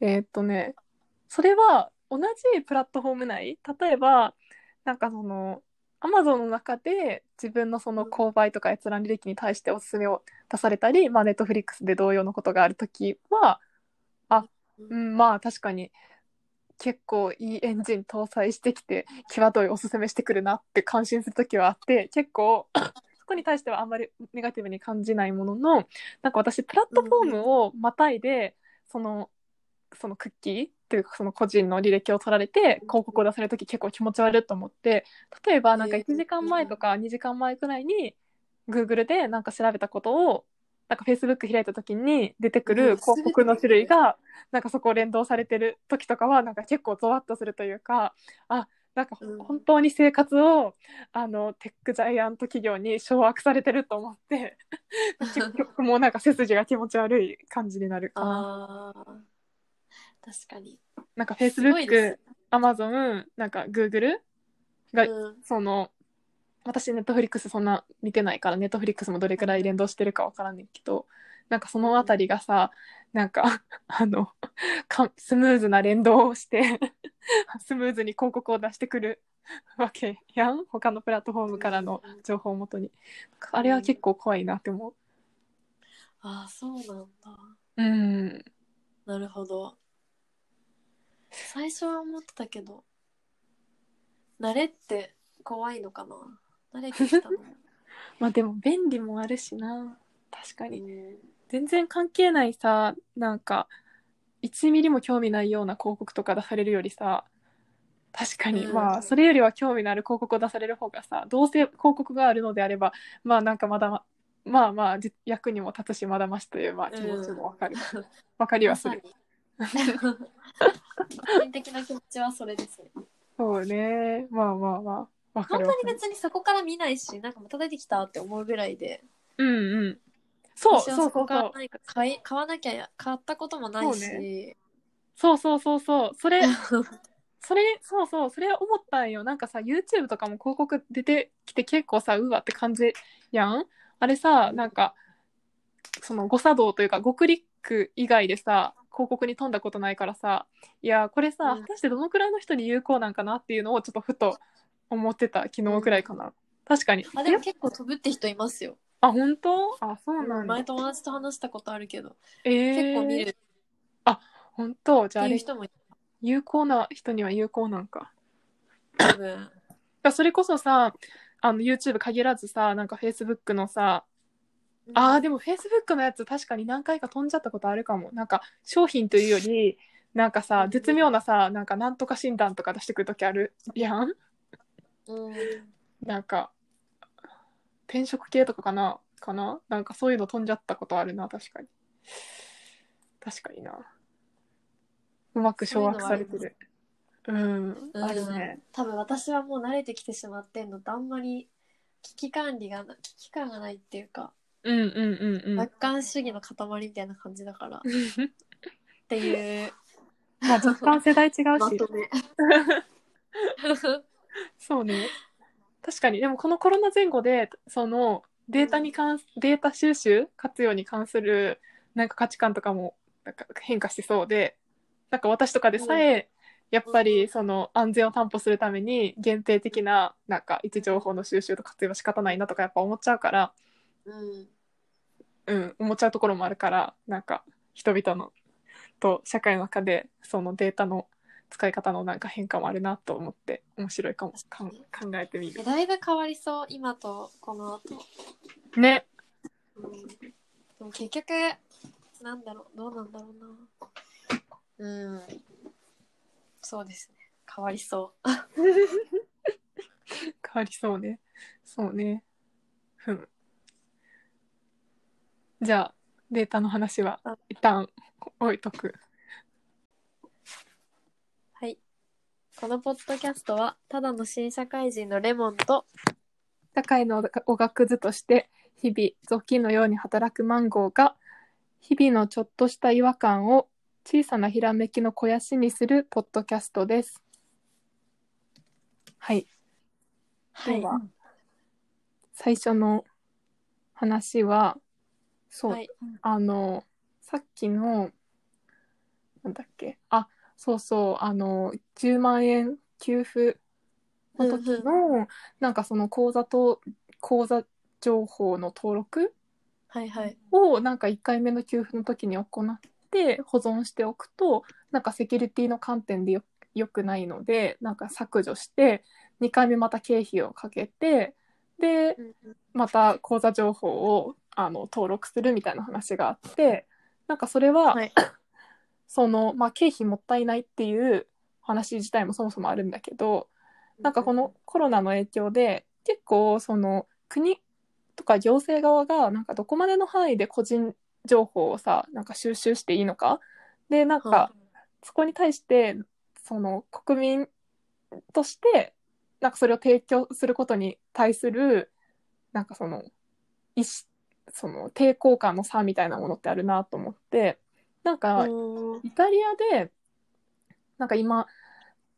えーっとね、それは同じプラットフォーム内、例えば、なんかその、Amazon の中で自分のその購買とか閲覧履歴に対しておすすめを出されたり、まあ、Netflix で同様のことがあるときは、うん、まあ確かに結構いいエンジン搭載してきて際どいおすすめしてくるなって感心する時はあって結構そこに対してはあんまりネガティブに感じないもののなんか私プラットフォームをまたいで、そのそのクッキーっていうかその個人の履歴を取られて広告を出される時結構気持ち悪いと思って例えばなんか1時間前とか2時間前くらいに Google でなんか調べたことをなんか Facebook 開いた時に出てくる広告の種類がなんかそこ連動されてる時とかはなんか結構ゾワッとするというかあなんかうん。本当に生活を、あのテックジャイアント企業に掌握されてると思って 結局もうなんか背筋が気持ち悪い感じになるかな。確かに。なんか Facebook す、Amazon、なんか Google がうん。その私ネットフリックスそんな見てないからネットフリックスもどれくらい連動してるかわからんねんけどなんかそのあたりがさなんか あのかスムーズな連動をして スムーズに広告を出してくるわけやん。他のプラットフォームからの情報をもとに。あれは結構怖いなって思ああそうなんだ。ううん。なるほど。最初は思ってたけど、慣れって怖いのかな？慣れてきたの？まあでも便利もあるしな。確かにうん全然関係ないさなんか1ミリも興味ないような広告とか出されるよりさ確かに、うん。まあそれよりは興味のある広告を出される方がさどうせ広告があるのであればまあなんかまだままあまあじ役にも立つしまだましという、まあ、気持ちもわかる。わ、かりはする個人的な気持ちはそれです。ね。そうね。まあまあまあ。わか本当るわかるに別にそこから見ないし、なんかまた出てきたって思うぐらいで、うんうん。そう私はそうそそう。そうこから何か買い買わなきゃ買ったこともないし、そうそうそうそうそれそれ そうそう。それ思ったんよ。なんかさ YouTube とかも広告出てきて結構さうわって感じやん。あれさなんかその誤作動というか5クリック以外でさ広告に飛んだことないからさいやこれさうん。果たしてどのくらいの人に有効なんかなっていうのをちょっとふと思ってた昨日くらいかな、確かに。あでも結構飛ぶって人いますよ。あ本当？あそうなんだ。前友達と話したことあるけど、えー、結構見る。っ本当？じゃああ人もい有効な人には有効なんか。多分。だからそれこそさあの YouTube 限らずさなんか Facebook のさあーでも Facebook のやつ確かに何回か飛んじゃったことあるかも。なんか商品というよりなんかさうん。絶妙なさなんかなんとか診断とか出してくる時あるやん。うん、なんか転職系とかかな？かな？なんかそういうの飛んじゃったことあるな確かに。確かにな。うまく掌握されてる。うん。あるね多分私はもう慣れてきてしまってんのとあんまり危機管理がな危機感がないっていうか、うんうんうんうん。楽観主義の塊みたいな感じだから。っていう。まあ若干世代違うし、まとめ。そうね。確かに、でもこのコロナ前後で、そのデータに関す、データ収集活用に関するなんか価値観とかもなんか変化しそうで、なんか私とかでさえ、やっぱりその安全を担保するために限定的ななんか位置情報の収集と活用は仕方ないなとかやっぱ思っちゃうから、うんうん、思っちゃうところもあるから、なんか人々のと社会の中でそのデータの使い方のなんか変化もあるなと思って面白いかもかん考えてみる。だいぶ変わりそう今とこの後、ね。うん、でも結局なんだろうどうなんだろうなうんそうですね変わりそう 変わりそうね。そうね。ふん。じゃあ、データの話はあ一旦置いとく。はいこのポッドキャストはただの新社会人のレモンと社会のおがくずとして、日々、雑巾のように働くマンゴーが、日々のちょっとした違和感を小さなひらめきの肥やしにするポッドキャストです。はい。では、最初の話は、そう、はい。あの、さっきの、なんだっけ？あそうそう。あの10万円給付の時の、なんかその口座と口座情報の登録はいはい。をなんか1回目の給付の時に行って保存しておくとなんかセキュリティの観点でよよくないのでなんか削除して2回目また経費をかけてでまた口座情報をあの登録するみたいな話があってなんかそれは、はい。その、まあ、経費もったいないっていう話自体もそもそもあるんだけどなんかこのコロナの影響で結構その国とか行政側がなんかどこまでの範囲で個人情報をさなんか収集していいのか。でなんかはそこに対してその国民としてなんかそれを提供することに対するなんかその意思その抵抗感の差みたいなものってあるなと思ってなんいかうん。イタリアでなんか今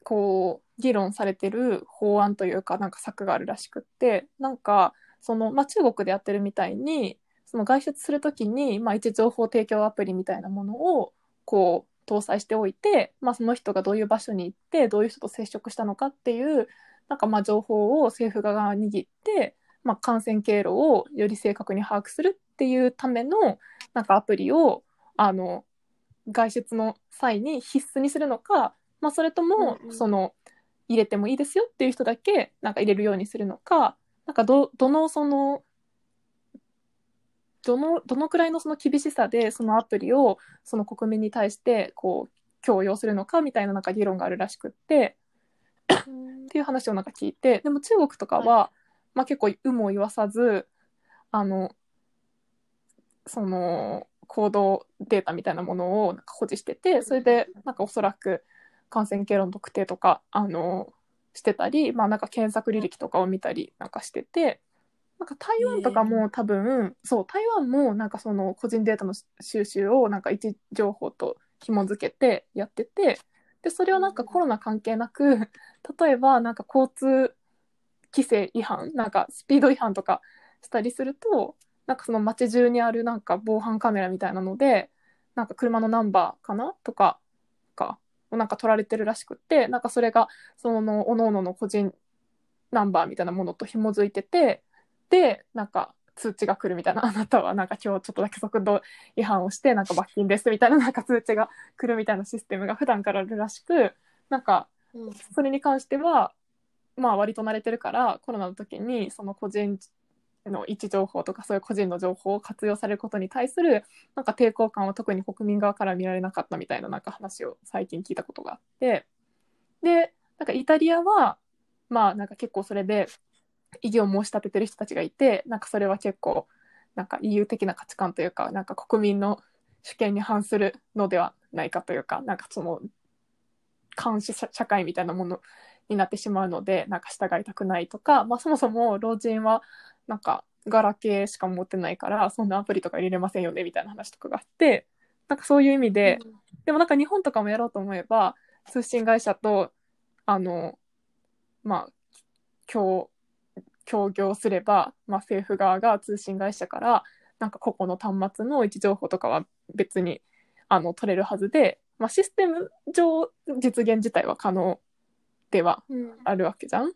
こう議論されてる法案というかなんか策があるらしくってなんかその、まあ、中国でやってるみたいにその外出するときに、まあ、一情報提供アプリみたいなものをこう搭載しておいて、まあ、その人がどういう場所に行ってどういう人と接触したのかっていうなんかまあ情報を政府側が握って、まあ、感染経路をより正確に把握するっていうためのなんかアプリをあの外出の際に必須にするのか、まあ、それともその入れてもいいですよっていう人だけなんか入れるようにするのかなんかどどのそのどのどのくらいのその厳しさでそのアプリをその国民に対してこう強要するのかみたいななんか議論があるらしくってっていう話をなんか聞いてでも中国とかは、まあ、結構有無を言わさずあのその行動データみたいなものをなんか保持しててそれでなんかおそらく感染経路の特定とかあのしてたり、まあ、なんか検索履歴とかを見たりなんかしててなんか台湾とかも多分、そう台湾もなんかその個人データの収集をなんか位置情報と紐付けてやっててでそれをなんかコロナ関係なく例えばなんか交通規制違反なんかスピード違反とかしたりするとなんかその街中にあるなんか防犯カメラみたいなのでなんか車のナンバーかなとかかなんか取られてるらしくってなんかそれがその各々の個人ナンバーみたいなものと紐づいててでなんか通知が来るみたいな。あなたはなんか今日ちょっとだけ速度違反をしてなんか罰金ですみたいななんか通知が来るみたいなシステムが普段からあるらしくなんかうん。それに関してはまあ割と慣れてるからコロナの時にその個人の位置情報とかそういう個人の情報を活用されることに対するなんか抵抗感は特に国民側から見られなかったみたいななんか話を最近聞いたことがあって。でなんかイタリアはまあなんか結構それで異議を申し立ててる人たちがいてなんかそれは結構なんか EU 的な価値観というかなんか国民の主権に反するのではないかというかなんかその監視社社会みたいなものになってしまうのでなんか従いたくないとか、まあ、そもそも老人はなんかガラケーしか持ってないからそんなアプリとか入れれませんよねみたいな話とかがあってなんかそういう意味で、でもなんか日本とかもやろうと思えば通信会社とあのまあ協協業すれば、まあ、政府側が通信会社からなんか個々の端末の位置情報とかは別にあの取れるはずで、まあ、システム上実現自体は可能ではうん。あるわけじゃん？っ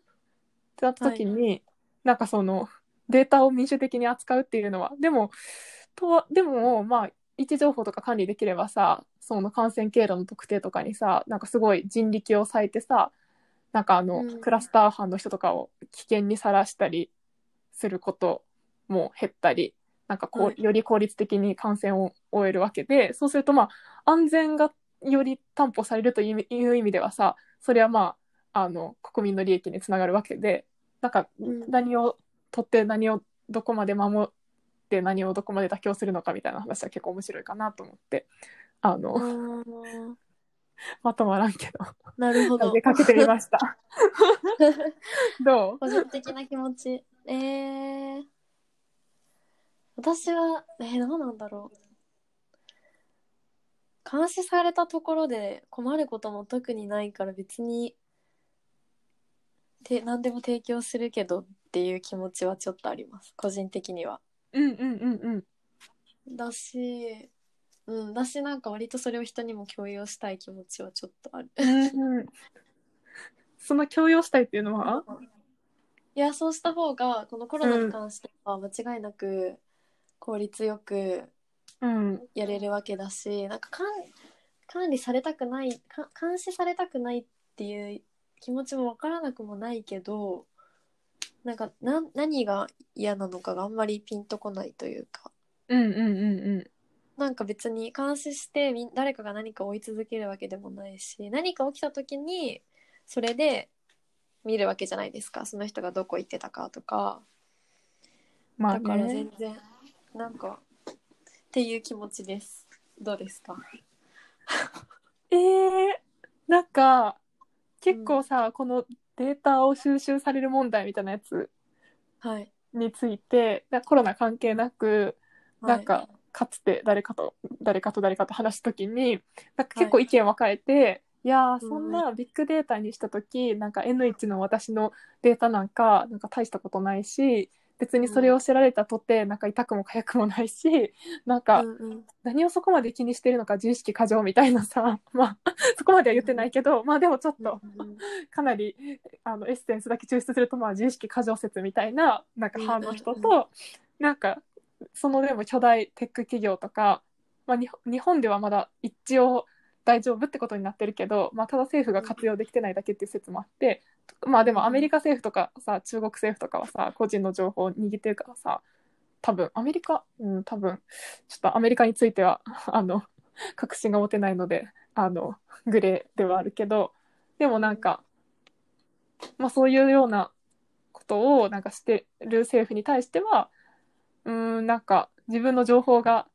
てなった時に、なんかそのデータを民主的に扱うっていうのはでもとはでもまあ位置情報とか管理できればさその感染経路の特定とかにさなんかすごい人力を割いてさなんかあの、うん。クラスター班の人とかを危険にさらしたりすることも減ったりなんかこう、はい。より効率的に感染を終えるわけでそうするとまあ安全がより担保されるという意味ではさそれはまああの国民の利益につながるわけでなんかうん。何を取って何をどこまで守って何をどこまで妥協するのかみたいな話は結構面白いかなと思ってあの、まとまらんけど。なるほど。出かけてみました。どう？個人的な気持ち。えー、私はえー、どうなんだろう。監視されたところで困ることも特にないから別にて何でも提供するけどっていう気持ちはちょっとあります。個人的には。うんうんうんうん。だしうん、私なんか割とそれを人にも共有したい気持ちはちょっとある。うんその強要したいっていうのは？いやそうした方がこのコロナに関しては間違いなく効率よくうんやれるわけだしなんか管管理されたくないか監視されたくないっていう気持ちもわからなくもないけどなんかな何が嫌なのかがあんまりピンとこないというか。うんうんうんうん。なんか別に監視してみ誰かが何か追い続けるわけでもないし何か起きた時にそれで見るわけじゃないですか。その人がどこ行ってたかとか。まあだからね全然なんかっていう気持ちです。どうですか？えー、なんか結構さ、このデータを収集される問題みたいなやつはい。についてだコロナ関係なくなんはかかつて誰かと誰かと誰かと話すときになんか結構意見分かれて、い、やーそんなビッグデータにした時なんか N1 の私のデータなんかなんか大したことないし別にそれを知られたとてなんか痛くも痒くもないし なんか何をそこまで気にしてるのか自意識過剰みたいなさ まあそこまでは言ってないけどまあでもちょっとうんかなりあのエッセンスだけ抽出するとまあ自意識過剰説みたいななんか派の人となんかそのでも巨大テック企業とか、まあ、に日本ではまだ一応大丈夫ってことになってるけど、まあ、ただ政府が活用できてないだけっていう説もあってまあでもアメリカ政府とかさ中国政府とかはさ個人の情報を握ってるからさ多分アメリカうん多分ちょっとアメリカについてはあの 確信が持てないのであのグレーではあるけどでもなんか、まあ、そういうようなことをなんかしてる政府に対してはうーんなんか自分の情報が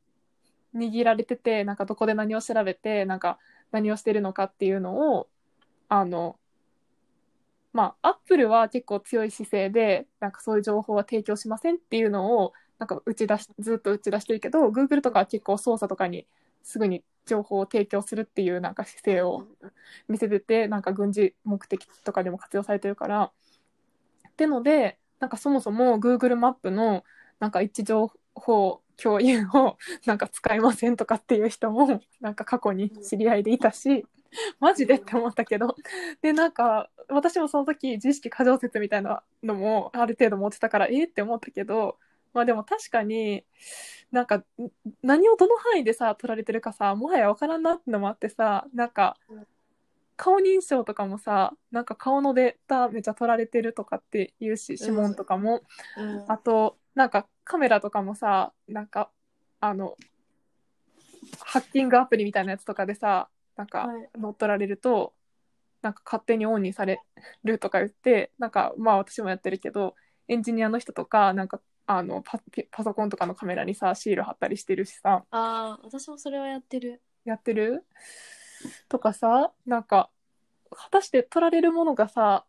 握られててなんかどこで何を調べてなんか何をしてるのかっていうのをあのまあアップルは結構強い姿勢でなんかそういう情報は提供しませんっていうのをなんか打ち出しずっと打ち出してるけど Google とかは結構捜査とかにすぐに情報を提供するっていうなんか姿勢を見せててなんか軍事目的とかでも活用されてるから。ってのでなんかそもそも Google マップのなんか位置情報共有をなんか使いませんとかっていう人も なんか過去に知り合いでいたしマジでって思ったけど。でなんか私もその時自意識過剰説みたいなのもある程度持ってたからえー？って思ったけどまあでも確かになんかん何をどの範囲でさ取られてるかさもはや分からんなってのもあってさなんかうん顔認証とかもさなんか顔のデータめっちゃ取られてるとかって言うし指紋とかも、うん。あとなんかカメラとかもさなんかあのハッキングアプリみたいなやつとかでさなんかはい。乗っ取られると、なんか勝手にオンにされるとか言ってなんかまあ私もやってるけどエンジニアの人とかなんかあのパパソコンとかのカメラにさシール貼ったりしてるしさ。ああ私もそれはやってる。やってる？とかさなんか果たして取られるものがさ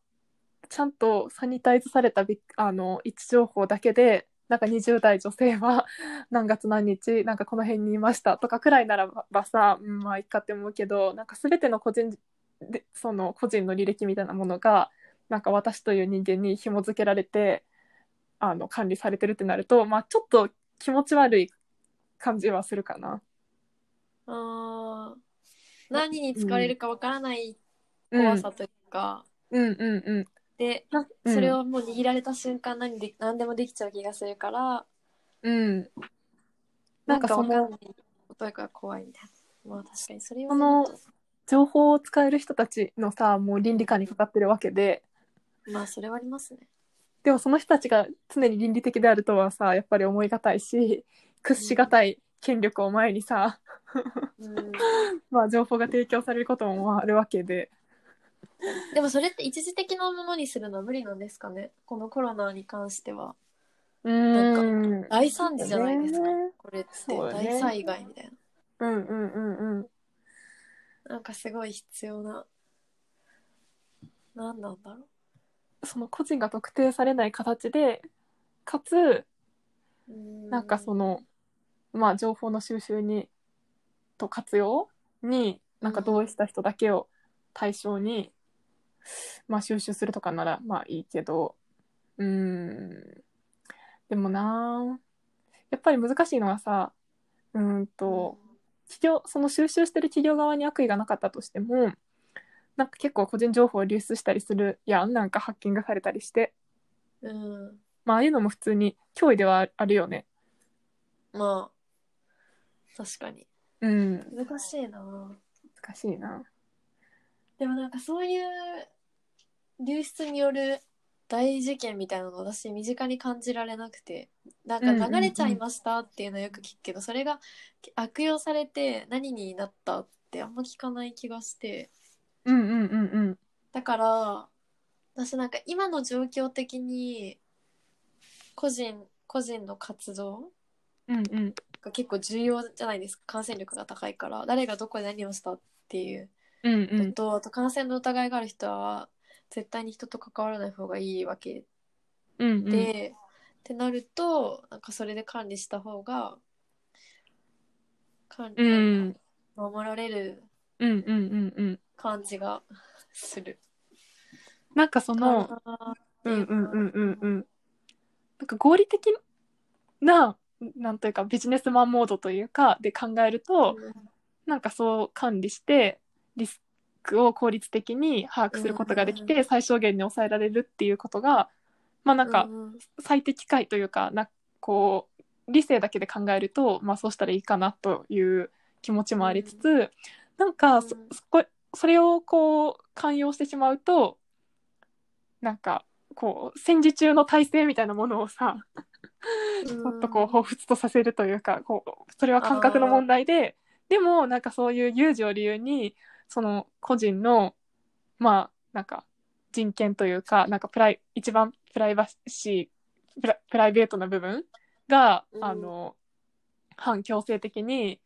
ちゃんとサニタイズされたビあの位置情報だけでなんか20代女性は 何月何日なんかこの辺にいましたとかくらいならばさ、うん、まあいいかって思うけどなんか全ての個人でその個人の履歴みたいなものがなんか私という人間に紐付けられてあの管理されてるってなるとまあちょっと気持ち悪い感じはするかな。あー。何に使われるかわからないうん怖さというか、うんうんうんでなうん。それをもう握られた瞬間何で何でもできちゃう気がするからうん。なんんかそかんないことやから怖いみたいな。まあ確かにそれはその情報を使える人たちのさもう倫理観にかかってるわけで。まあそれはありますね。でもその人たちが常に倫理的であるとはさやっぱり思い難いし屈し難い権力を前にさ、うん。まあ情報が提供されることもあるわけで でもそれって一時的なものにするのは無理なんですかね？このコロナに関しては。うん。大惨事じゃないですか、ね。これって大災害みたいな。うんうんうんうん。なんかすごい必要な何なんだろその個人が特定されない形でかつううなんかそのまあ情報の収集にと活用になんか同意した人だけを対象に、まあ収集するとかならまあいいけどうーん。でもなやっぱり難しいのはさうーんと企業その収集してる企業側に悪意がなかったとしてもなんか結構個人情報を流出したりするやんなんかハッキングされたりしてうん。まあああいうのも普通に脅威ではあるよね。まあ、確かに。うん。難しいな。難しいなでもなんかそういう流出による大事件みたいなの私身近に感じられなくてなんか流れちゃいましたっていうのはよく聞くけど、それが悪用されて何になったってあんま聞かない気がして。うんうんうんうん。だから私なんか今の状況的に個人個人の活動うんうん。が結構重要じゃないですか。感染力が高いから。誰がどこで何をしたっていううんうのん。とあと感染の疑いがある人は絶対に人と関わらない方がいいわけ。うんうん。で、ってなるとなんかそれで管理した方が管理、うん。守られるうんうんうんうん。感じがする。なんかそのうんうんうんうんうん。なんか合理的ななんというかビジネスマンモードというかで考えると、なんかそう管理してリスクを効率的に把握することができて、最小限に抑えられるっていうことがまあなんかうん最適解というかなこう理性だけで考えると、まあ、そうしたらいいかなという気持ちもありつつ、なんかそこそれをこう寛容してしまうとなんかこう戦時中の体制みたいなものをさちょっとこう彷彿とさせるというかこうそれは感覚の問題ででもなんかそういう有事を理由にその個人のまあなんか人権というかなんかプライ一番プライバシープラプライベートな部分が、うんあの反強制的に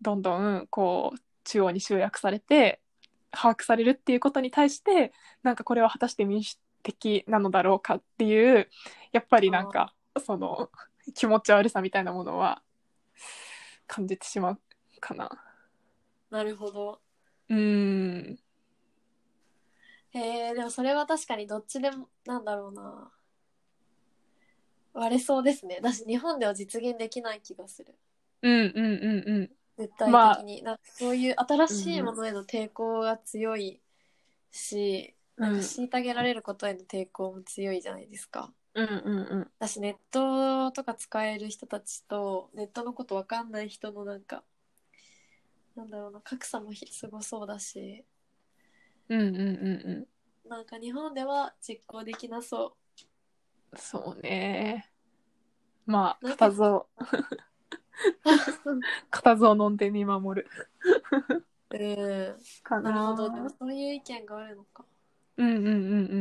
どんどんこう中央に集約されて把握されるっていうことに対してなんかこれは果たして民主的なのだろうかっていうやっぱりなんかその気持ち悪さみたいなものは感じてしまうかな。なるほど。うーん。へえでもそれは確かにどっちでもなんだろうな。割れそうですね。だし日本では実現できない気がする。うんうんうんうん。絶対まあ的に、なんかそういう新しいものへの抵抗が強いし、なんか虐げられることへの抵抗も強いじゃないですか。うんうんうん。だしネットとか使える人たちとネットのことわかんない人のなんかなんだろうな格差もひすごそうだし。うんうんうんうん。なんか日本では実行できなそそうね。まあなんか固唾を。う 固唾を飲んで見守る。うん。かな。なるほど。でもそういう意見があるのか。うんうんうんう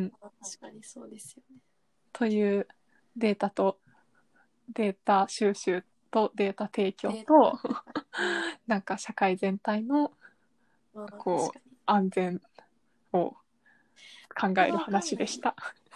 ん。まあ確かにそうですよね。というデータとデータ収集とデータ提供と なんか社会全体のまあこう安全を考える話でした。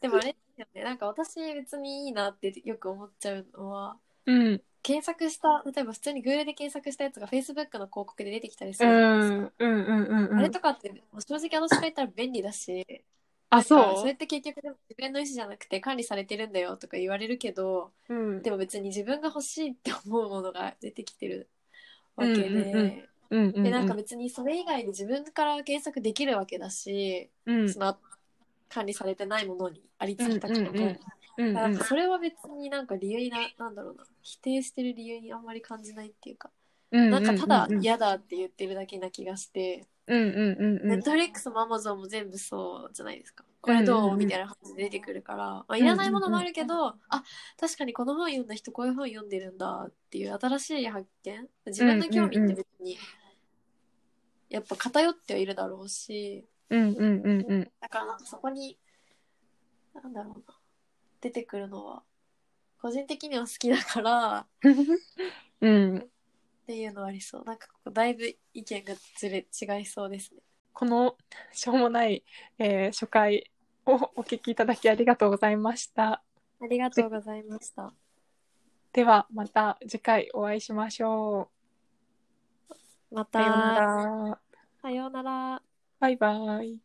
でもあれですよね。なんか私別にいいなってよく思っちゃうのはうん、検索した例えば普通に Google で検索したやつが Facebook の広告で出てきたりすうるじゃないですか。ん、うん、うん、うん、うん。あれとかって正直私が言ったら便利だしあ、なんかそそれって結局でも自分の意思じゃなくて管理されてるんだよとか言われるけどう。うん、でも別に自分が欲しいって思うものが出てきてるわけで、うんうんうん。うん、うん。でなんか別にそれ以外で自分から検索できるわけだし、うん、その管理されてないものにありつきたくてそれは別になんか理由にななんだろうな。否定してる理由にあんまり感じないっていうか、うん、なんかただうん、嫌だって言ってるだけな気がして、うん、うん、うん、うん。ネットフリックスもアマゾンも全部そうじゃないですか。これどう、うんうんうんみたいな話で出てくるから、まあ、いらないものもあるけど、あ確かにこの本読んだ人こういう本読んでるんだっていう新しい発見。自分の興味って別に、やっぱ偏ってはいるだろうし。うん、うん、うん、うん。だからなんかそこになんだろうな。出てくるのは個人的には好きだから。うん、っていうのはありそうなんかここだいぶ意見がずれ違いそうですねこのしょうもない、えー初回をお聞きいただきありがとうございました。ありがとうございましたではまた次回お会いしましょまう。さようなたら。さようならバイバイ。